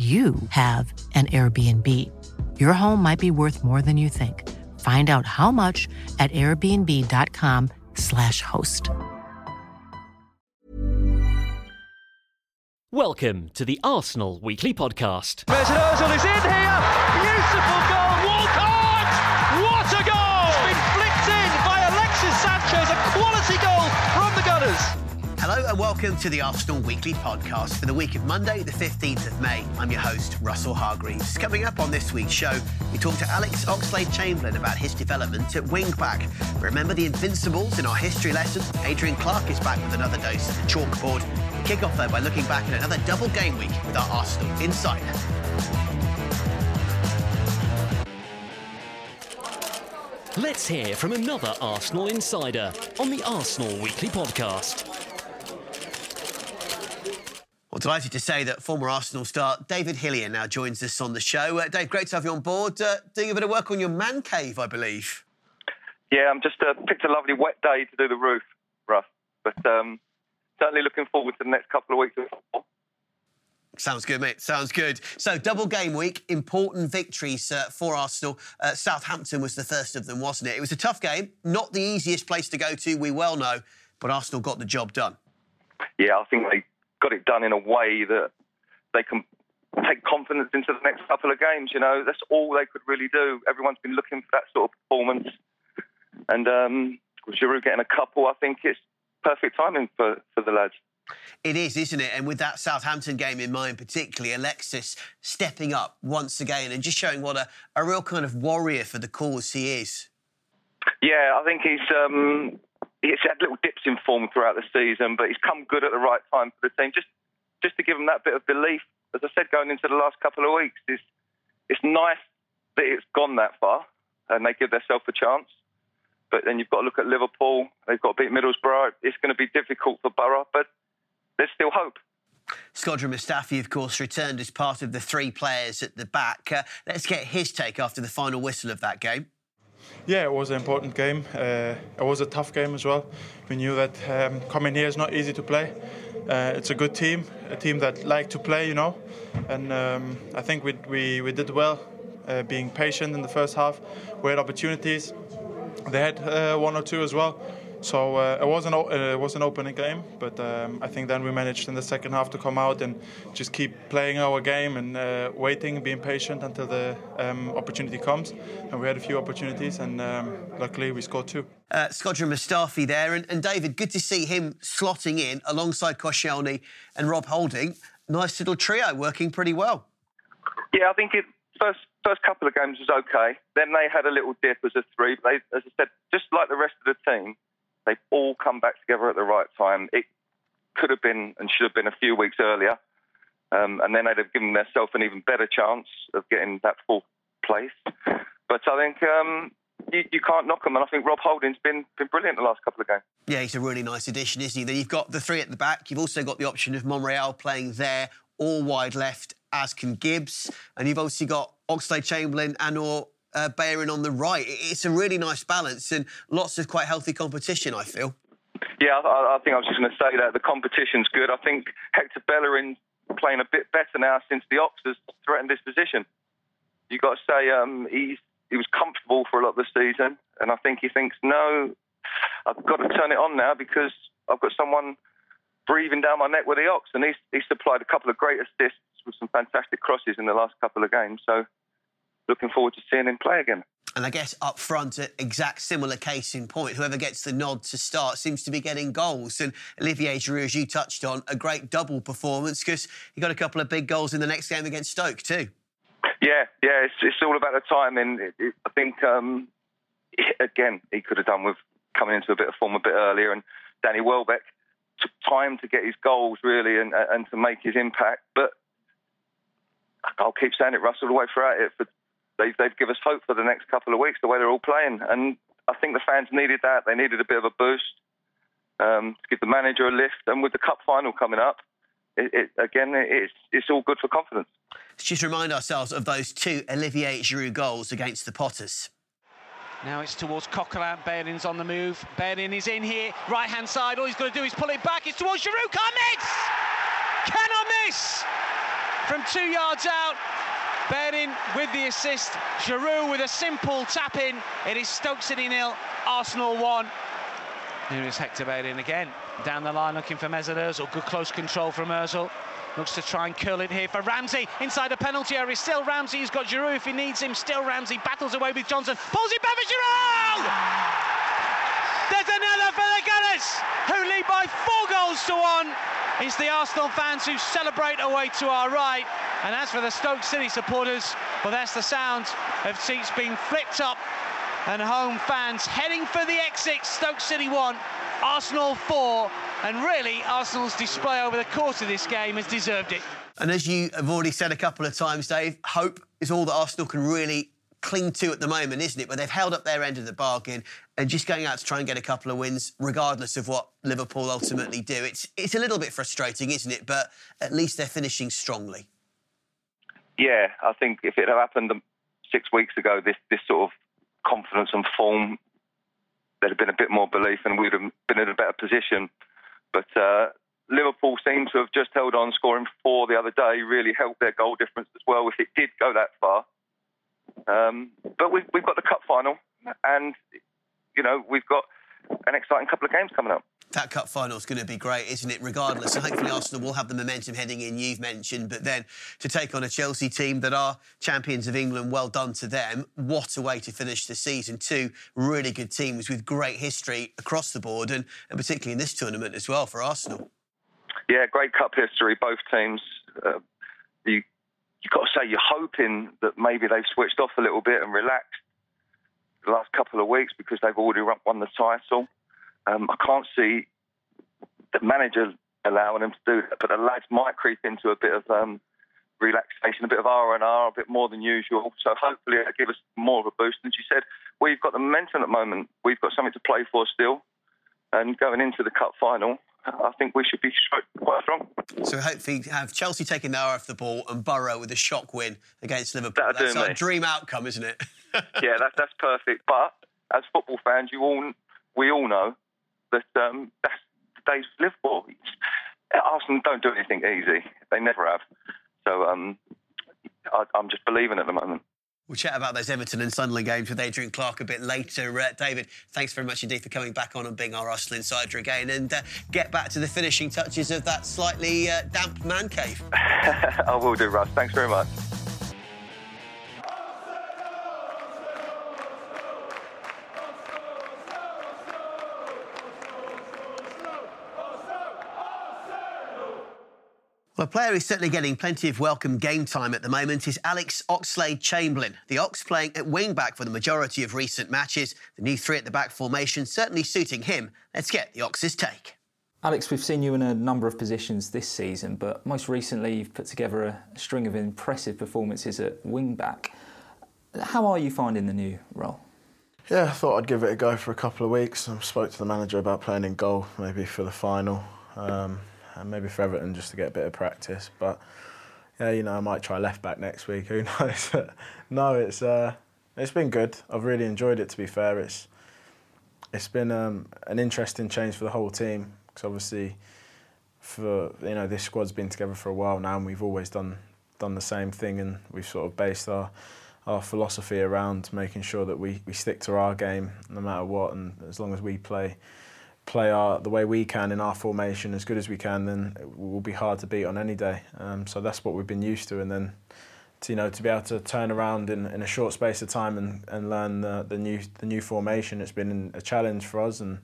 you have an Airbnb. Your home might be worth more than you think. Find out how much at airbnb.com/slash host. Welcome to the Arsenal Weekly Podcast. Mesut Ozil is in here. Beautiful goal. Walcott. What a goal! It's been flicked in by Alexis Sanchez. A quality goal from the Gunners. Hello and welcome to the Arsenal Weekly Podcast for the week of Monday, the 15th of May. I'm your host, Russell Hargreaves. Coming up on this week's show, we talk to Alex Oxlade Chamberlain about his development at wing back. Remember the Invincibles in our history lesson? Adrian Clarke is back with another dose of the chalkboard. We kick off though by looking back at another double game week with our Arsenal Insider. Let's hear from another Arsenal insider on the Arsenal Weekly Podcast. Delighted to say that former Arsenal star David Hillier now joins us on the show. Uh, Dave, great to have you on board. Uh, doing a bit of work on your man cave, I believe. Yeah, I'm just uh, picked a lovely wet day to do the roof, Russ. But um, certainly looking forward to the next couple of weeks of football. Sounds good, mate. Sounds good. So, double game week, important victories uh, for Arsenal. Uh, Southampton was the first of them, wasn't it? It was a tough game, not the easiest place to go to, we well know, but Arsenal got the job done. Yeah, I think they got it done in a way that they can take confidence into the next couple of games. You know, that's all they could really do. Everyone's been looking for that sort of performance, and um, Giroud getting a couple, I think it's perfect timing for, for the lads. It is, isn't it? And with that Southampton game in mind, particularly Alexis stepping up once again and just showing what a, a real kind of warrior for the cause he is. Yeah, I think he's um, he's had little dips in form throughout the season, but he's come good at the right time for the team. Just just to give him that bit of belief, as I said, going into the last couple of weeks, it's it's nice that it's gone that far and they give themselves a chance. But then you've got to look at Liverpool. They've got to beat Middlesbrough. It's going to be difficult for Borough, but there's still hope. Shkodran Mustafi, of course, returned as part of the three players at the back. Uh, let's get his take after the final whistle of that game. Yeah, it was an important game. Uh, it was a tough game as well. We knew that um, coming here is not easy to play. Uh, it's a good team, a team that like to play, you know. And um, I think we, we, we did well, uh, being patient in the first half. We had opportunities. They had uh, one or two as well. So uh, it was an o- uh, it was an opening game, but um, I think then we managed in the second half to come out and just keep playing our game and uh, waiting, being patient until the um, opportunity comes. And we had a few opportunities, and um, luckily we scored two. Uh, Shkodran Mustafi there, and, and David, good to see him slotting in alongside Koscielny and Rob Holding. Nice little trio working pretty well. Yeah, I think it first first couple of games was okay. Then they had a little dip as a three. But they, as I said, just like the rest of the team, they've all come back together at the right time. It could have been and should have been a few weeks earlier, um, and then they'd have given themselves an even better chance of getting that fourth place. But I think um, you, you, can't knock them, and I think Rob Holding's been been brilliant the last couple of games. Yeah, he's a really nice addition, isn't he? Then you've got the three at the back. You've also got the option of Monreal playing there, all wide left, as can Gibbs, and you've obviously got Oxlade Chamberlain and or uh, Bellerin on the right. It's a really nice balance and lots of quite healthy competition, I feel. Yeah, I, I think I was just going to say that the competition's good. I think Hector Bellerin playing a bit better now since the Ox has threatened this position. You've got to say um, he's he was comfortable for a lot of the season, and I think he thinks, no, I've got to turn it on now because I've got someone breathing down my neck with the Ox, and he's, he's supplied a couple of great assists with some fantastic crosses in the last couple of games. So looking forward to seeing him play again. And I guess up front, an exact similar case in point. Whoever gets the nod to start seems to be getting goals. And Olivier Giroud, as you touched on, a great double performance because he got a couple of big goals in the next game against Stoke too. Yeah, yeah, it's, it's all about the timing. It, it, I think um, again he could have done with coming into a bit of form a bit earlier, and Danny Welbeck took time to get his goals really and, and to make his impact. But I'll keep saying it, Russell, the way throughout it. For, they've, they've given us hope for the next couple of weeks, the way they're all playing. And I think the fans needed that. They needed a bit of a boost um, to give the manager a lift. And with the cup final coming up, it, it, again, it's, it's all good for confidence. Let's just remind ourselves of those two Olivier Giroud goals against the Potters. Now it's towards Coquelin. Bellerin's on the move. Bellerin is in here. Right hand side. All he's got to do is pull it back. It's towards Giroud. Can't miss! Cannot miss! From two yards out. Bellerin with the assist. Giroud with a simple tap in. It is Stoke City nil. Arsenal one. Here is Hector Bellerin again. Down the line looking for Mesut Ozil. Good close control from Ozil. Looks to try and curl it here for Ramsey. Inside the penalty area. Still Ramsey. He's got Giroud if he needs him. Still Ramsey. Battles away with Johnson. Pulls it back for Giroud! There's another for the Gunners, who lead by four goals to one. It's the Arsenal fans who celebrate away to our right. And as for the Stoke City supporters, well, that's the sound of seats being flipped up and home fans heading for the exit. Stoke City 1, Arsenal 4. And really, Arsenal's display over the course of this game has deserved it. And as you have already said a couple of times, Dave, hope is all that Arsenal can really cling to at the moment, isn't it? But they've held up their end of the bargain and just going out to try and get a couple of wins, regardless of what Liverpool ultimately do. It's it's a little bit frustrating, isn't it? But at least they're finishing strongly. Yeah, I think if it had happened six weeks ago, this this sort of confidence and form, there'd have been a bit more belief and we'd have been in a better position. But uh, Liverpool seem to have just held on, scoring four the other day, really helped their goal difference as well, if it did go that far. Um, but we've, we've got the cup final, and you know we've got an exciting couple of games coming up. That cup final is going to be great, isn't it? Regardless, and hopefully Arsenal will have the momentum heading in. You've mentioned, but then to take on a Chelsea team that are champions of England, well done to them. What a way to finish the season! Two really good teams with great history across the board, and, and particularly in this tournament as well for Arsenal. Yeah, great cup history. Both teams. Uh, you you've got to say you're hoping that maybe they've switched off a little bit and relaxed the last couple of weeks because they've already won the title. Um, I can't see the manager allowing them to do that, but the lads might creep into a bit of um, relaxation, a bit of R and R, a bit more than usual. So hopefully it'll give us more of a boost. And she said, we've got the momentum at the moment. We've got something to play for still. And going into the cup final, I think we should be quite strong. So hopefully have Chelsea taking their eye off the ball and Borough with a shock win against Liverpool. That'll that's our dream outcome, isn't it? yeah, that's that's perfect. But as football fans, you all we all know that um, that's the days of Liverpool. Arsenal don't do anything easy. They never have. So um, I, I'm just believing at the moment. We'll chat about those Everton and Sunderland games with Adrian Clarke a bit later. Uh, David, thanks very much indeed for coming back on and being our Arsenal insider again. And uh, get back to the finishing touches of that slightly uh, damp man cave. I will do, Russ. Thanks very much. Well, a player who's certainly getting plenty of welcome game time at the moment is Alex Oxlade Chamberlain. The Ox playing at wing back for the majority of recent matches. The new three at the back formation certainly suiting him. Let's get the Ox's take. Alex, we've seen you in a number of positions this season, but most recently you've put together a string of impressive performances at wing back. How are you finding the new role? Yeah, I thought I'd give it a go for a couple of weeks. I spoke to the manager about playing in goal, maybe for the final, um, and maybe for Everton just to get a bit of practice. But yeah, you know, I might try left back next week. Who knows? no, it's uh, it's been good. I've really enjoyed it. To be fair, it's it's been um, an interesting change for the whole team because obviously, for you know, this squad's been together for a while now, and we've always done done the same thing, and we've sort of based our our philosophy around making sure that we, we stick to our game no matter what, and as long as we play play our the way we can in our formation as good as we can, then it will be hard to beat on any day. Um, so that's what we've been used to, and then to, you know to be able to turn around in, in a short space of time and, and learn the, the new the new formation. It's been a challenge for us, and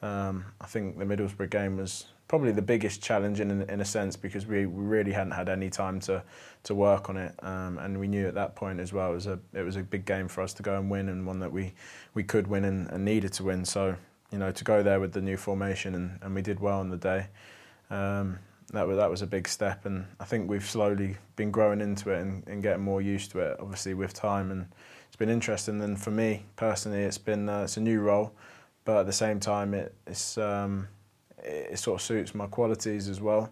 um, I think the Middlesbrough game was probably the biggest challenge in in a sense because we, we really hadn't had any time to to work on it, um, and we knew at that point as well it was a it was a big game for us to go and win and one that we we could win and, and needed to win. So you know to go there with the new formation and, and we did well on the day. Um, that was that was a big step, and I think we've slowly been growing into it and, and getting more used to it. Obviously, with time, and it's been interesting. And for me personally, it's been uh, it's a new role, but at the same time, it, it's um, it, it, sort of suits my qualities as well.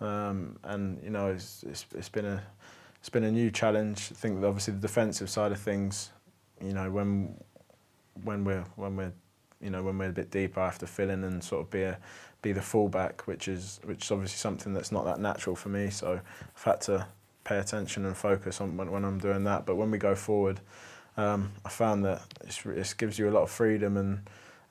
Um, and you know, it's, it's it's been a it's been a new challenge. I think obviously the defensive side of things, you know, when when we're when we're you know when we're a bit deeper, I have to fill in and sort of be a be the fullback, which is which is obviously something that's not that natural for me. So I've had to pay attention and focus on when, when I'm doing that. But when we go forward, um, I found that it gives you a lot of freedom and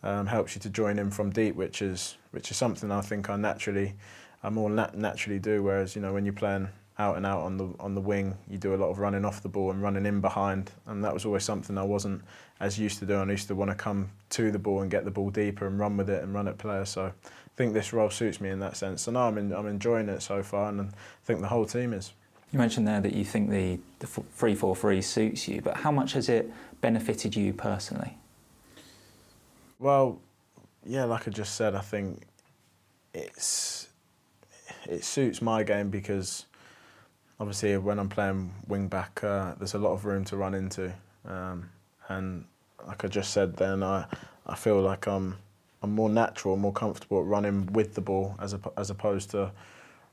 um, helps you to join in from deep, which is which is something I think I naturally I more nat- naturally do. Whereas you know when you're playing out and out on the on the wing, you do a lot of running off the ball and running in behind, and that was always something I wasn't as used to doing. I used to want to come to the ball and get the ball deeper and run with it and run at players. So I think this role suits me in that sense. So now I'm in, I'm enjoying it so far, and I think the whole team is. You mentioned there that you think the the three four three suits you, but how much has it benefited you personally? Well, yeah, like I just said, I think it's it suits my game because obviously when I'm playing wing back, uh, there's a lot of room to run into, um, and like I just said, then I I feel like I'm I'm more natural, more comfortable at running with the ball as a, as opposed to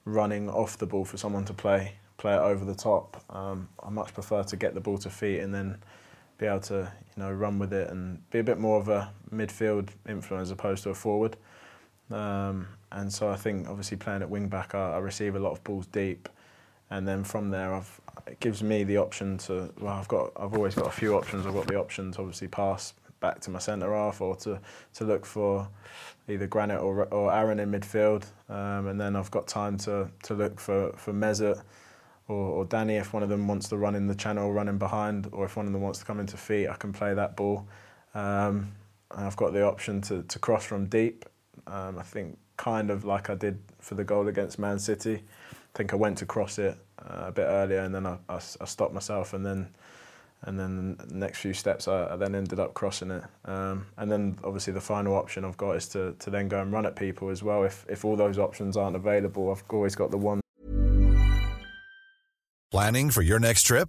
running off the ball for someone to play play it over the top. Um, I much prefer to get the ball to feet and then be able to you know run with it and be a bit more of a midfield influence as opposed to a forward. Um, and so I think obviously playing at wing back, I, I receive a lot of balls deep and then from there I've, it gives me the option to well I've got I've always got a few options. I've got the option to obviously pass back to my centre half or to, to look for either Granit or, or Aaron in midfield. Um, and then I've got time to, to look for, for Mesut or, or Danny. If one of them wants to run in the channel running behind or if one of them wants to come into feet I can play that ball. Um, I've got the option to, to cross from deep. Um, I think kind of like I did for the goal against Man City think I went to cross it uh, a bit earlier, and then I, I, I, stopped myself, and then and then the next few steps I, I then ended up crossing it. Um, and then obviously the final option I've got is to to then go and run at people as well. If if all those options aren't available, I've always got the one. Planning for your next trip?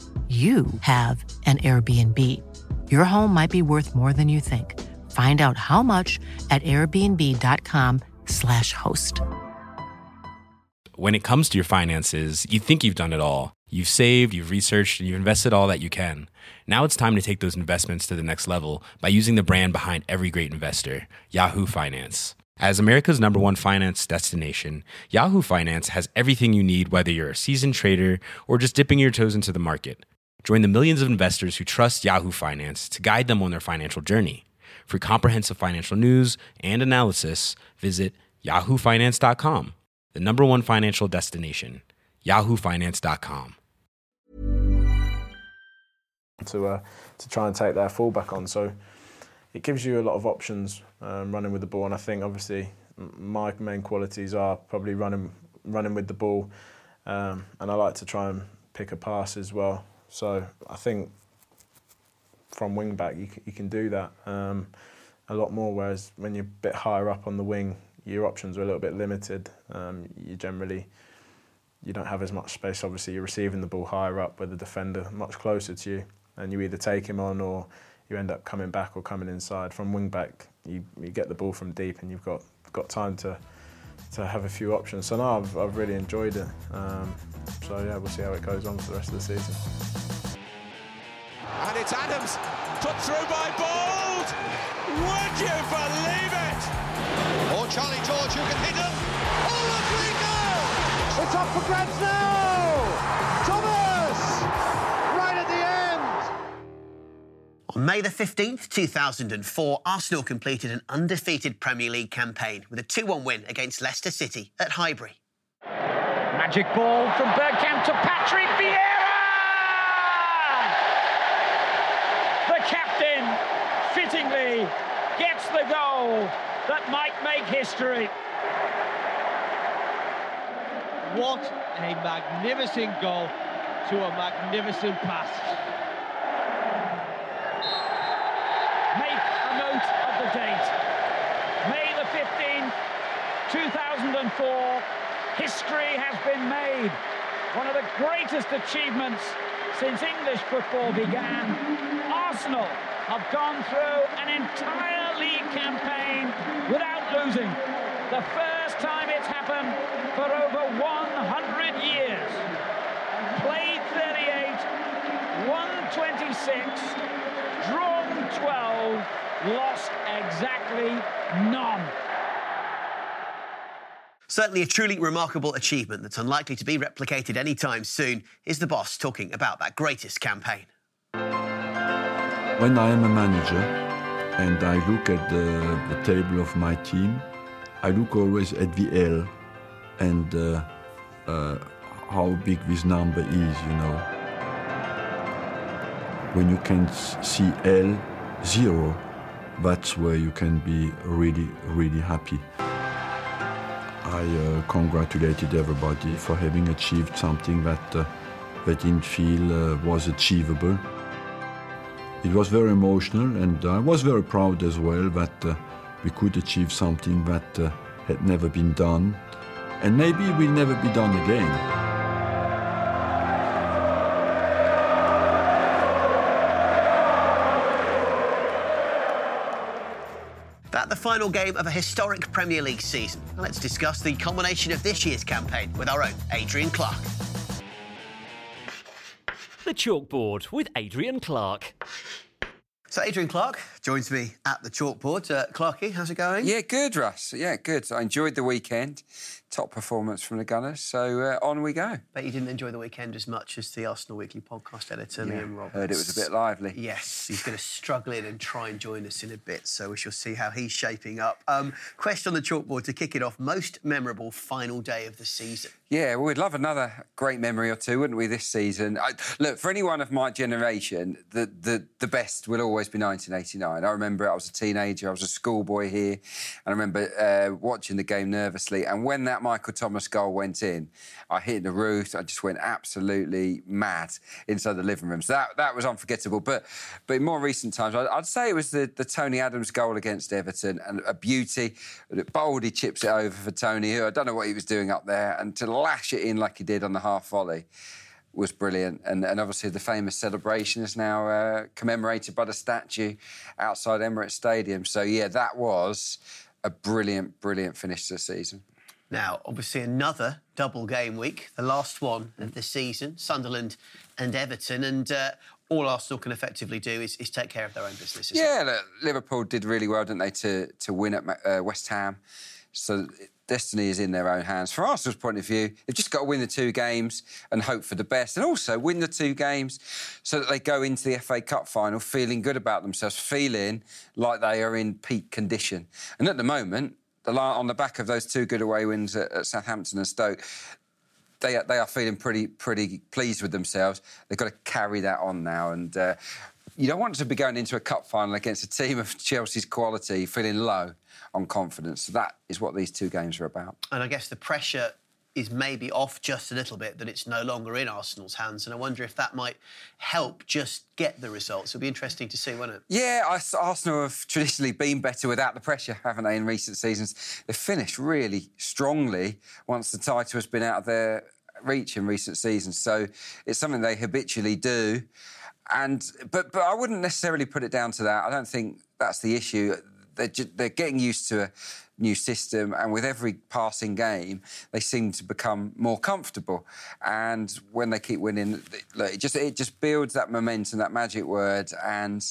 you have an Airbnb. Your home might be worth more than you think. Find out how much at airbnb.com/slash host. When it comes to your finances, you think you've done it all. You've saved, you've researched, and you've invested all that you can. Now it's time to take those investments to the next level by using the brand behind every great investor, Yahoo Finance. As America's number one finance destination, Yahoo Finance has everything you need, whether you're a seasoned trader or just dipping your toes into the market. Join the millions of investors who trust Yahoo Finance to guide them on their financial journey. For comprehensive financial news and analysis, visit yahoofinance.com, the number one financial destination, yahoofinance.com. To, uh, to try and take their fullback on. So it gives you a lot of options um, running with the ball. And I think obviously my main qualities are probably running running with the ball, um, and I like to try and pick a pass as well. So I think from wing back you can, you can do that um, a lot more. Whereas when you're a bit higher up on the wing, your options are a little bit limited. Um, you generally you don't have as much space. Obviously, you're receiving the ball higher up with the defender much closer to you, and you either take him on or you end up coming back or coming inside. From wing back, you, you get the ball from deep, and you've got got time to to have a few options. So now I've, I've really enjoyed it. Um, so yeah, we'll see how it goes on for the rest of the season. And it's Adams put through by Bould. Would you believe it? Or Charlie George who can hit him. Oh, Rodrigo! It's up for grabs now. Thomas, right at the end. On May the 15th, 2004, Arsenal completed an undefeated Premier League campaign with a 2 1 win against Leicester City at Highbury. Magic ball from Bergkamp to Patrick Vieira! The captain, fittingly, gets the goal that might make history. What a magnificent goal to a magnificent pass. Make a note of the date. May the 15th, 2004. History has been made. One of the greatest achievements since English football began. Arsenal have gone through an entire league campaign without losing. The first time it's happened for over 100 years. Played 38, won 26, drawn 12, lost exactly none. Certainly a truly remarkable achievement that's unlikely to be replicated anytime soon is the boss talking about that greatest campaign. When I am a manager and I look at the, the table of my team, I look always at the L and uh, uh, how big this number is, you know. When you can see L zero, that's where you can be really, really happy. I uh, congratulated everybody for having achieved something that uh, they didn't feel uh, was achievable. It was very emotional, and I was very proud as well that uh, we could achieve something that uh, had never been done, and maybe will never be done again. Final game of a historic Premier League season. Let's discuss the culmination of this year's campaign with our own Adrian Clarke. The Chalkboard with Adrian Clarke. So Adrian Clarke joins me at the chalkboard. Uh, Clarky, how's it going? Yeah, good, Russ. Yeah, good. I enjoyed the weekend. Top performance from the Gunners. So uh, on we go. Bet you didn't enjoy the weekend as much as the Arsenal Weekly podcast editor, Yeah, Liam Roberts. heard it was a bit lively. Yes, he's going to struggle in and try and join us in a bit, so we shall see how he's shaping up. Um, question on the chalkboard to kick it off most memorable final day of the season. Yeah, well, we'd love another great memory or two, wouldn't we, this season? I, look, for anyone of my generation, the, the, the best will always be 1989. I remember I was a teenager, I was a schoolboy here, and I remember uh, watching the game nervously. And when that Michael Thomas goal went in, I hit the roof, I just went absolutely mad inside the living room. So that, that was unforgettable. But but in more recent times, I'd, I'd say it was the, the Tony Adams goal against Everton, and a beauty. Bouldy chips it over for Tony, who I don't know what he was doing up there, and to lash it in like he did on the half volley was brilliant. And, and obviously, the famous celebration is now uh, commemorated by the statue outside Emirates Stadium. So, yeah, that was a brilliant, brilliant finish to the season. Now, obviously, another double game week, the last one of the season, Sunderland and Everton. And uh, all Arsenal can effectively do is, is take care of their own business. Yeah, look, Liverpool did really well, didn't they, to, to win at uh, West Ham. So destiny is in their own hands. From Arsenal's point of view, they've just got to win the two games and hope for the best, and also win the two games so that they go into the FA Cup final feeling good about themselves, feeling like they are in peak condition. And at the moment, on the back of those two good away wins at, at Southampton and Stoke, they are, they are feeling pretty pretty pleased with themselves. They've got to carry that on now, and uh, you don't want to be going into a cup final against a team of Chelsea's quality feeling low on confidence. So that is what these two games are about. And I guess the pressure is maybe off just a little bit that it's no longer in Arsenal's hands. And I wonder if that might help just get the results. It'll be interesting to see, won't it? Yeah, Arsenal have traditionally been better without the pressure, haven't they, in recent seasons? They've finished really strongly once the title has been out of their reach in recent seasons. So it's something they habitually do. And but but I wouldn't necessarily put it down to that. I don't think that's the issue. They're, they're getting used to a new system, and with every passing game, they seem to become more comfortable. And when they keep winning, it just it just builds that momentum, that magic word. And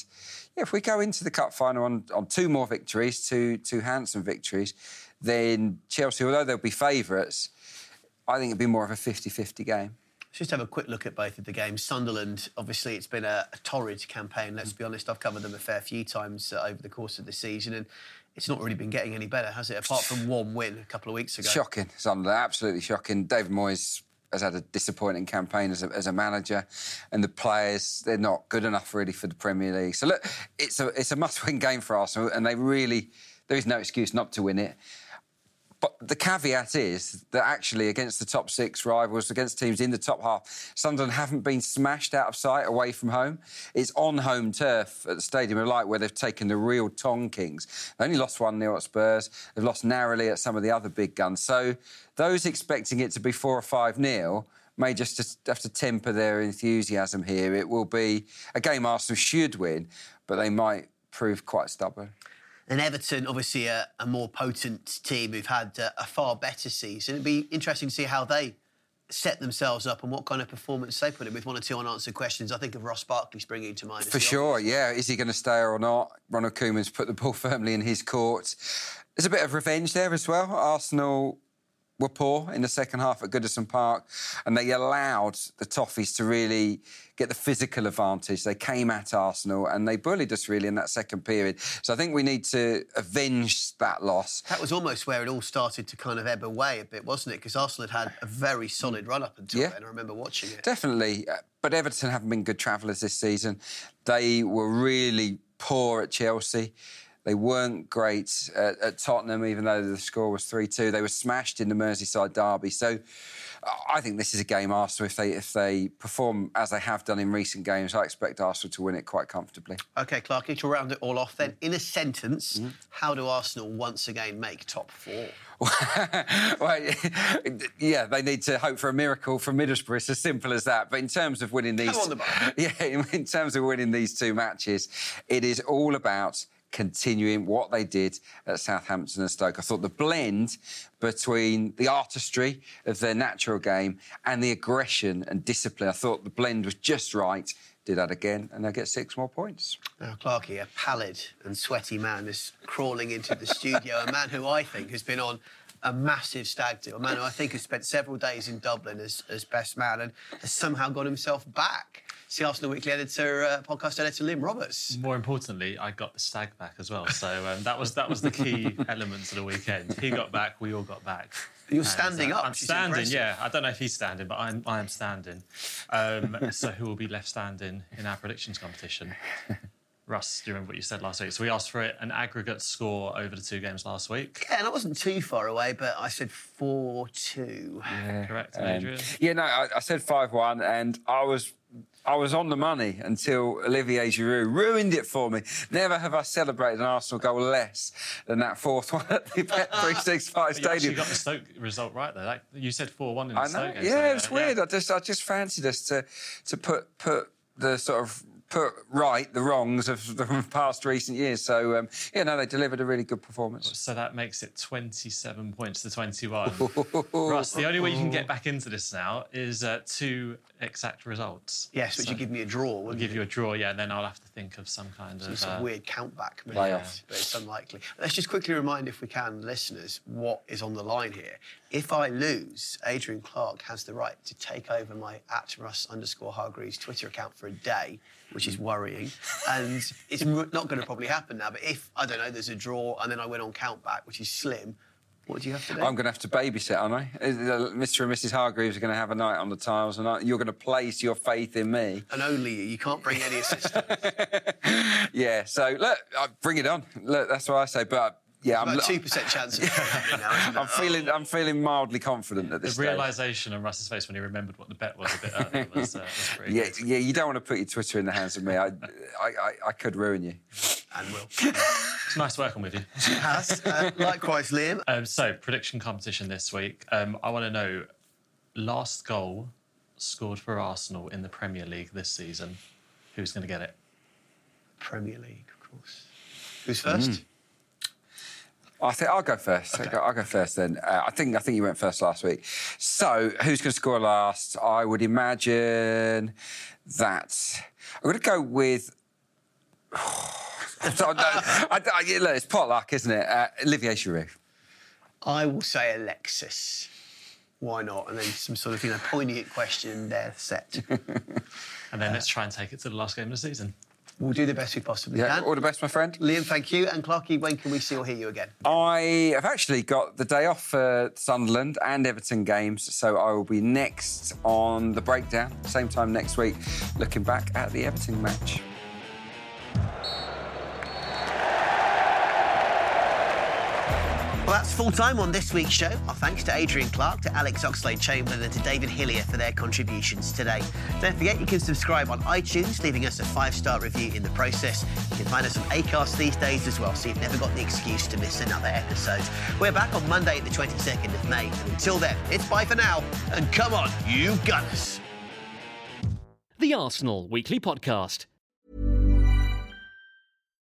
yeah, if we go into the cup final on, on two more victories, two two handsome victories, then Chelsea, although they'll be favourites, I think it'd be more of a 50-50 game. Let's just have a quick look at both of the games. Sunderland, obviously, it's been a, a torrid campaign. Let's be honest, I've covered them a fair few times uh, over the course of the season, and it's not really been getting any better, has it? Apart from one win a couple of weeks ago. Shocking, Sunderland, absolutely shocking. David Moyes has had a disappointing campaign as a, as a, manager, and the players they're not good enough really for the Premier League. So look, it's a it's a must-win game for Arsenal, and they really there is no excuse not to win it. But the caveat is that actually, against the top six rivals, against teams in the top half, Sunderland haven't been smashed out of sight away from home. It's on home turf at the Stadium of Light where they've taken the real Tonkings. They only lost 1 0 at Spurs. They've lost narrowly at some of the other big guns. So those expecting it to be 4 or 5 0 may just have to temper their enthusiasm here. It will be a game Arsenal should win, but they might prove quite stubborn. And Everton, obviously a, a more potent team who've had a, a far better season. It'd be interesting to see how they set themselves up and what kind of performance they put in with one or two unanswered questions. I think of Ross Barkley springing to mind. For sure, yeah. Is he going to stay or not? Ronald Koeman's put the ball firmly in his court. There's a bit of revenge there as well. Arsenal were poor in the second half at Goodison Park, and they allowed the Toffees to really get the physical advantage. They came at Arsenal and they bullied us really in that second period. So I think we need to avenge that loss. That was almost where it all started to kind of ebb away a bit, wasn't it? Because Arsenal had had a very solid run up until yeah. then. I remember watching it. Definitely. Uh, but Everton haven't been good travellers this season. They were really poor at Chelsea. They weren't great at, at Tottenham, even though the score was 3 2. They were smashed in the Merseyside derby. So I think this is a game Arsenal, if they if they perform as they have done in recent games, I expect Arsenal to win it quite comfortably. OK, Clarky, to round it all off then, in a sentence, mm. how do Arsenal once again make top four? well, yeah, they need to hope for a miracle from Middlesbrough. It's as simple as that. But in terms of winning these, the yeah, in terms of winning these two matches, it is all about continuing what they did at Southampton and Stoke. I thought the blend between the artistry of their natural game and the aggression and discipline, I thought the blend was just right. Did that again, and they get six more points. Oh, now, Clarky, a pallid and sweaty man is crawling into the studio, a man who I think has been on a massive stag do, a man who I think has spent several days in Dublin as, as best man and has somehow got himself back the Arsenal Weekly editor, uh, podcast editor Liam Roberts. More importantly, I got the stag back as well. So um, that was that was the key elements of the weekend. He got back, we all got back. You're standing uh, up. I'm standing, yeah. I don't know if he's standing, but I'm I am standing. Um, so who will be left standing in our predictions competition? Russ, do you remember what you said last week? So we asked for it, an aggregate score over the two games last week. Yeah, and I wasn't too far away, but I said 4 2. Yeah. Correct, um, Adrian? Yeah, no, I, I said 5 1, and I was I was on the money until Olivier Giroud ruined it for me. Never have I celebrated an Arsenal goal less than that fourth one at the Bet365 Stadium. You got the Stoke result right there. Like, you said 4 1 in the I know. Stoke game. Yeah, so, it was uh, weird. I just I just fancied us to to put put the sort of put right the wrongs of the past recent years. So, um, yeah, no, they delivered a really good performance. So that makes it 27 points to 21. Russ, the only way you can get back into this now is uh, two exact results. Yes, which so, would give me a draw. We'll give you? you? a draw, yeah, and then I'll have to think of some kind some of. Some uh, weird countback, maybe, yeah. but it's unlikely. Let's just quickly remind, if we can, listeners, what is on the line here. If I lose, Adrian Clarke has the right to take over my at Russ underscore Hargreaves Twitter account for a day which is worrying. And it's not going to probably happen now. But if, I don't know, there's a draw and then I went on countback, which is slim, What do you have to do? I'm going to have to babysit, aren't I? Uh, Mr. and Mrs. Hargreaves are going to have a night on the tiles, and you're going to place your faith in me. And only you. You can't bring any assistance. yeah. So look, bring it on. Look, that's what I say. But yeah, About I'm two percent chance of it happening now. Isn't it? I'm feeling I'm feeling mildly confident at The this. The realization on Russ's face when he remembered what the bet was a bit earlier was, uh, was pretty Yeah, good. yeah. You don't want to put your Twitter in the hands of me. I, I, I, I could ruin you. And will. It's nice working with you. Has. Uh, likewise, Liam. Um, so, prediction competition this week. Um, I want to know last goal scored for Arsenal in the Premier League this season. Who's going to get it? Premier League, of course. Who's first? Mm. I think I'll go first. I'll, go, I'll go first then. Uh, I think I think you went first last week. So who's going to score last? I would imagine that I'm going to go with. So, no, I, I, yeah, look, it's potluck, isn't it? Uh, Olivier Giroud. I will say Alexis. Why not? And then some sort of you know poignant question there set. And then let's try and take it to the last game of the season. We'll do the best we possibly Yeah, can. all the best, my friend. Liam, thank you. And Clarky, when can we see or hear you again? I have actually got the day off for Sunderland and Everton games, so I will be next on the breakdown, same time next week, looking back at the Everton match. Well, that's full time on this week's show. Our thanks to Adrian Clarke, to Alex Oxlade Chamberlain, and to David Hillier for their contributions today. Don't forget you can subscribe on iTunes, leaving us a five star review in the process. You can find us on Acast these days as well, so you've never got the excuse to miss another episode. We're back on Monday, the 22nd of May. And until then, it's bye for now, and come on, you Gunners. The Arsenal Weekly Podcast.